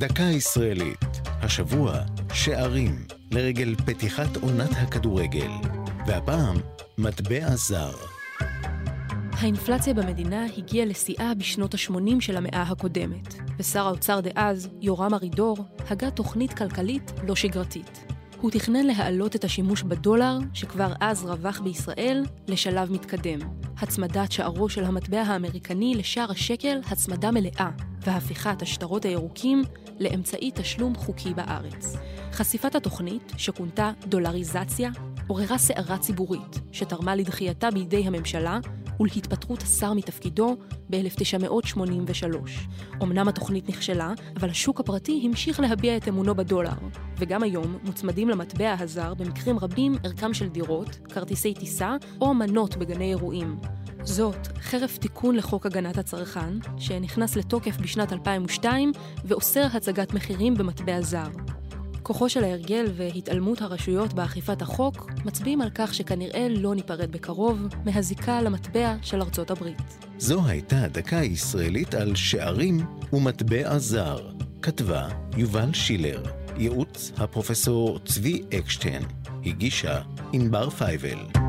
דקה ישראלית, השבוע שערים לרגל פתיחת עונת הכדורגל, והפעם מטבע זר. האינפלציה במדינה הגיעה לשיאה בשנות ה-80 של המאה הקודמת, ושר האוצר דאז, יורם ארידור, הגה תוכנית כלכלית לא שגרתית. הוא תכנן להעלות את השימוש בדולר, שכבר אז רווח בישראל, לשלב מתקדם. הצמדת שערו של המטבע האמריקני לשער השקל הצמדה מלאה, והפיכת השטרות הירוקים לאמצעי תשלום חוקי בארץ. חשיפת התוכנית, שכונתה דולריזציה, עוררה סערה ציבורית, שתרמה לדחייתה בידי הממשלה ולהתפטרות השר מתפקידו ב-1983. אמנם התוכנית נכשלה, אבל השוק הפרטי המשיך להביע את אמונו בדולר, וגם היום מוצמדים למטבע הזר במקרים רבים ערכם של דירות, כרטיסי טיסה או מנות בגני אירועים. זאת חרף תיקון לחוק הגנת הצרכן, שנכנס לתוקף בשנת 2002 ואוסר הצגת מחירים במטבע זר. כוחו של ההרגל והתעלמות הרשויות באכיפת החוק מצביעים על כך שכנראה לא ניפרד בקרוב מהזיקה למטבע של ארצות הברית. זו הייתה דקה ישראלית על שערים ומטבע זר. כתבה יובל שילר, ייעוץ הפרופסור צבי אקשטיין, הגישה ענבר פייבל.